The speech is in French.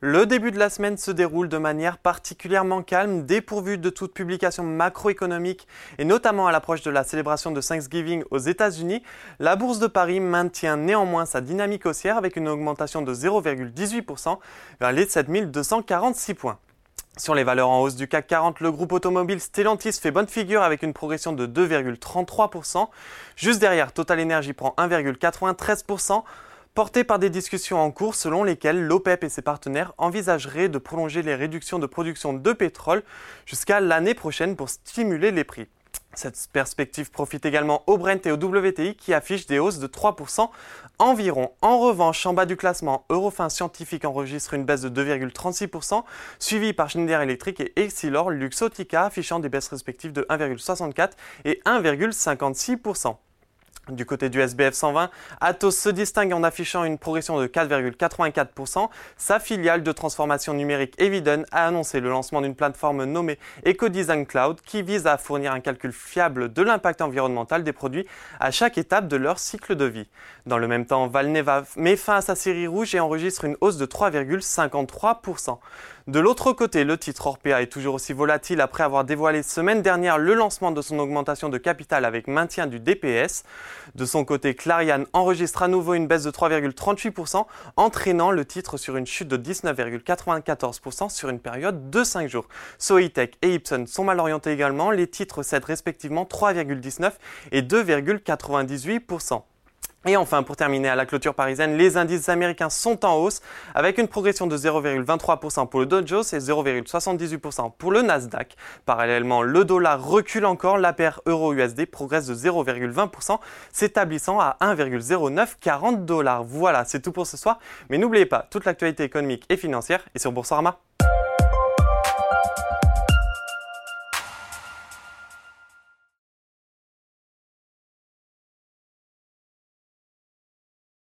Le début de la semaine se déroule de manière particulièrement calme, dépourvue de toute publication macroéconomique et notamment à l'approche de la célébration de Thanksgiving aux États-Unis. La bourse de Paris maintient néanmoins sa dynamique haussière avec une augmentation de 0,18% vers les 7246 points. Sur les valeurs en hausse du CAC 40, le groupe automobile Stellantis fait bonne figure avec une progression de 2,33%. Juste derrière, Total Energy prend 1,93% porté par des discussions en cours selon lesquelles l'OPEP et ses partenaires envisageraient de prolonger les réductions de production de pétrole jusqu'à l'année prochaine pour stimuler les prix. Cette perspective profite également au Brent et au WTI qui affichent des hausses de 3% environ. En revanche, en bas du classement, Eurofin Scientifique enregistre une baisse de 2,36%, suivi par Schneider Electric et Exilor Luxotica affichant des baisses respectives de 1,64 et 1,56%. Du côté du SBF 120, Atos se distingue en affichant une progression de 4,84%. Sa filiale de transformation numérique Eviden a annoncé le lancement d'une plateforme nommée EcoDesign Cloud qui vise à fournir un calcul fiable de l'impact environnemental des produits à chaque étape de leur cycle de vie. Dans le même temps, Valneva met fin à sa série rouge et enregistre une hausse de 3,53%. De l'autre côté, le titre Orpea est toujours aussi volatile après avoir dévoilé semaine dernière le lancement de son augmentation de capital avec maintien du DPS. De son côté, Clariane enregistre à nouveau une baisse de 3,38%, entraînant le titre sur une chute de 19,94% sur une période de 5 jours. Soitec et Ipsen sont mal orientés également, les titres cèdent respectivement 3,19 et 2,98%. Et enfin, pour terminer à la clôture parisienne, les indices américains sont en hausse avec une progression de 0,23% pour le Dow Jones et 0,78% pour le Nasdaq. Parallèlement, le dollar recule encore, la paire euro-USD progresse de 0,20%, s'établissant à 1,0940 dollars. Voilà, c'est tout pour ce soir, mais n'oubliez pas, toute l'actualité économique et financière est sur Boursorama.